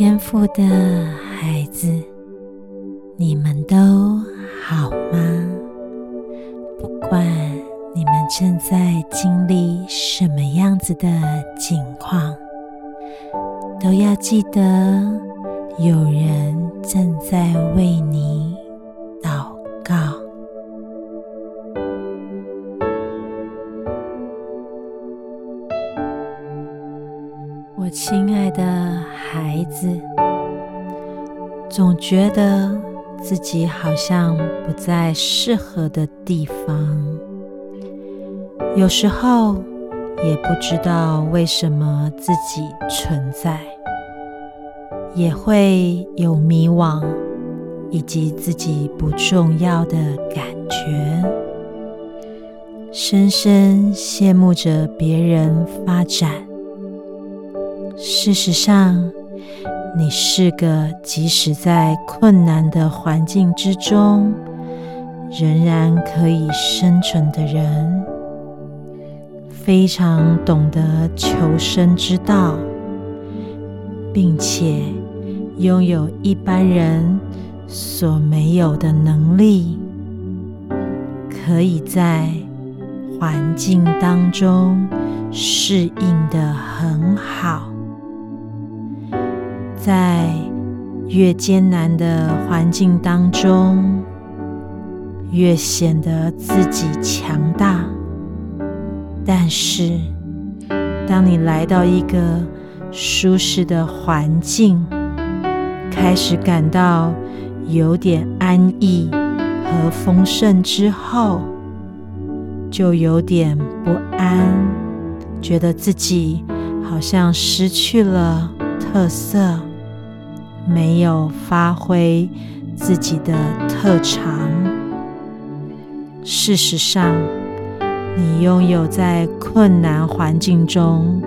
天赋的孩子，你们都好吗？不管你们正在经历什么样子的境况，都要记得有人正在为你祷告。亲爱的孩子，总觉得自己好像不在适合的地方，有时候也不知道为什么自己存在，也会有迷惘以及自己不重要的感觉，深深羡慕着别人发展。事实上，你是个即使在困难的环境之中，仍然可以生存的人，非常懂得求生之道，并且拥有一般人所没有的能力，可以在环境当中适应的很好。在越艰难的环境当中，越显得自己强大。但是，当你来到一个舒适的环境，开始感到有点安逸和丰盛之后，就有点不安，觉得自己好像失去了特色。没有发挥自己的特长。事实上，你拥有在困难环境中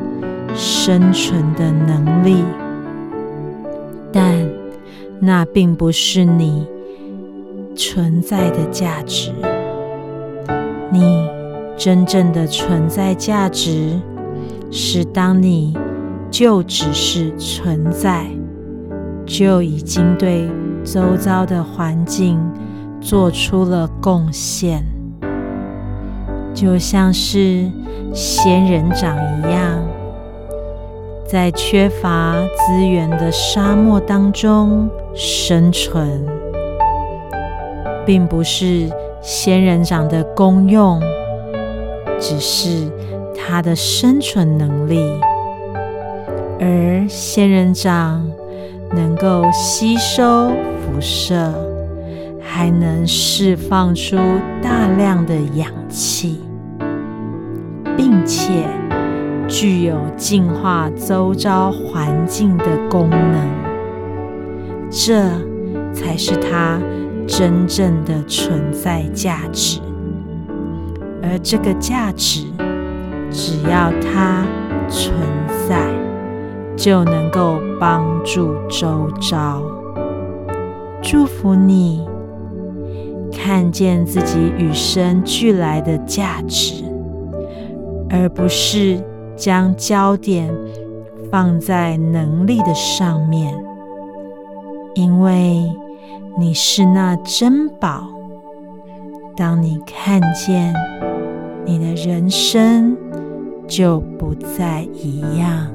生存的能力，但那并不是你存在的价值。你真正的存在价值是当你就只是存在。就已经对周遭的环境做出了贡献，就像是仙人掌一样，在缺乏资源的沙漠当中生存，并不是仙人掌的功用，只是它的生存能力，而仙人掌。能够吸收辐射，还能释放出大量的氧气，并且具有净化周遭环境的功能。这才是它真正的存在价值。而这个价值，只要它存在。就能够帮助周遭，祝福你看见自己与生俱来的价值，而不是将焦点放在能力的上面，因为你是那珍宝。当你看见，你的人生就不再一样。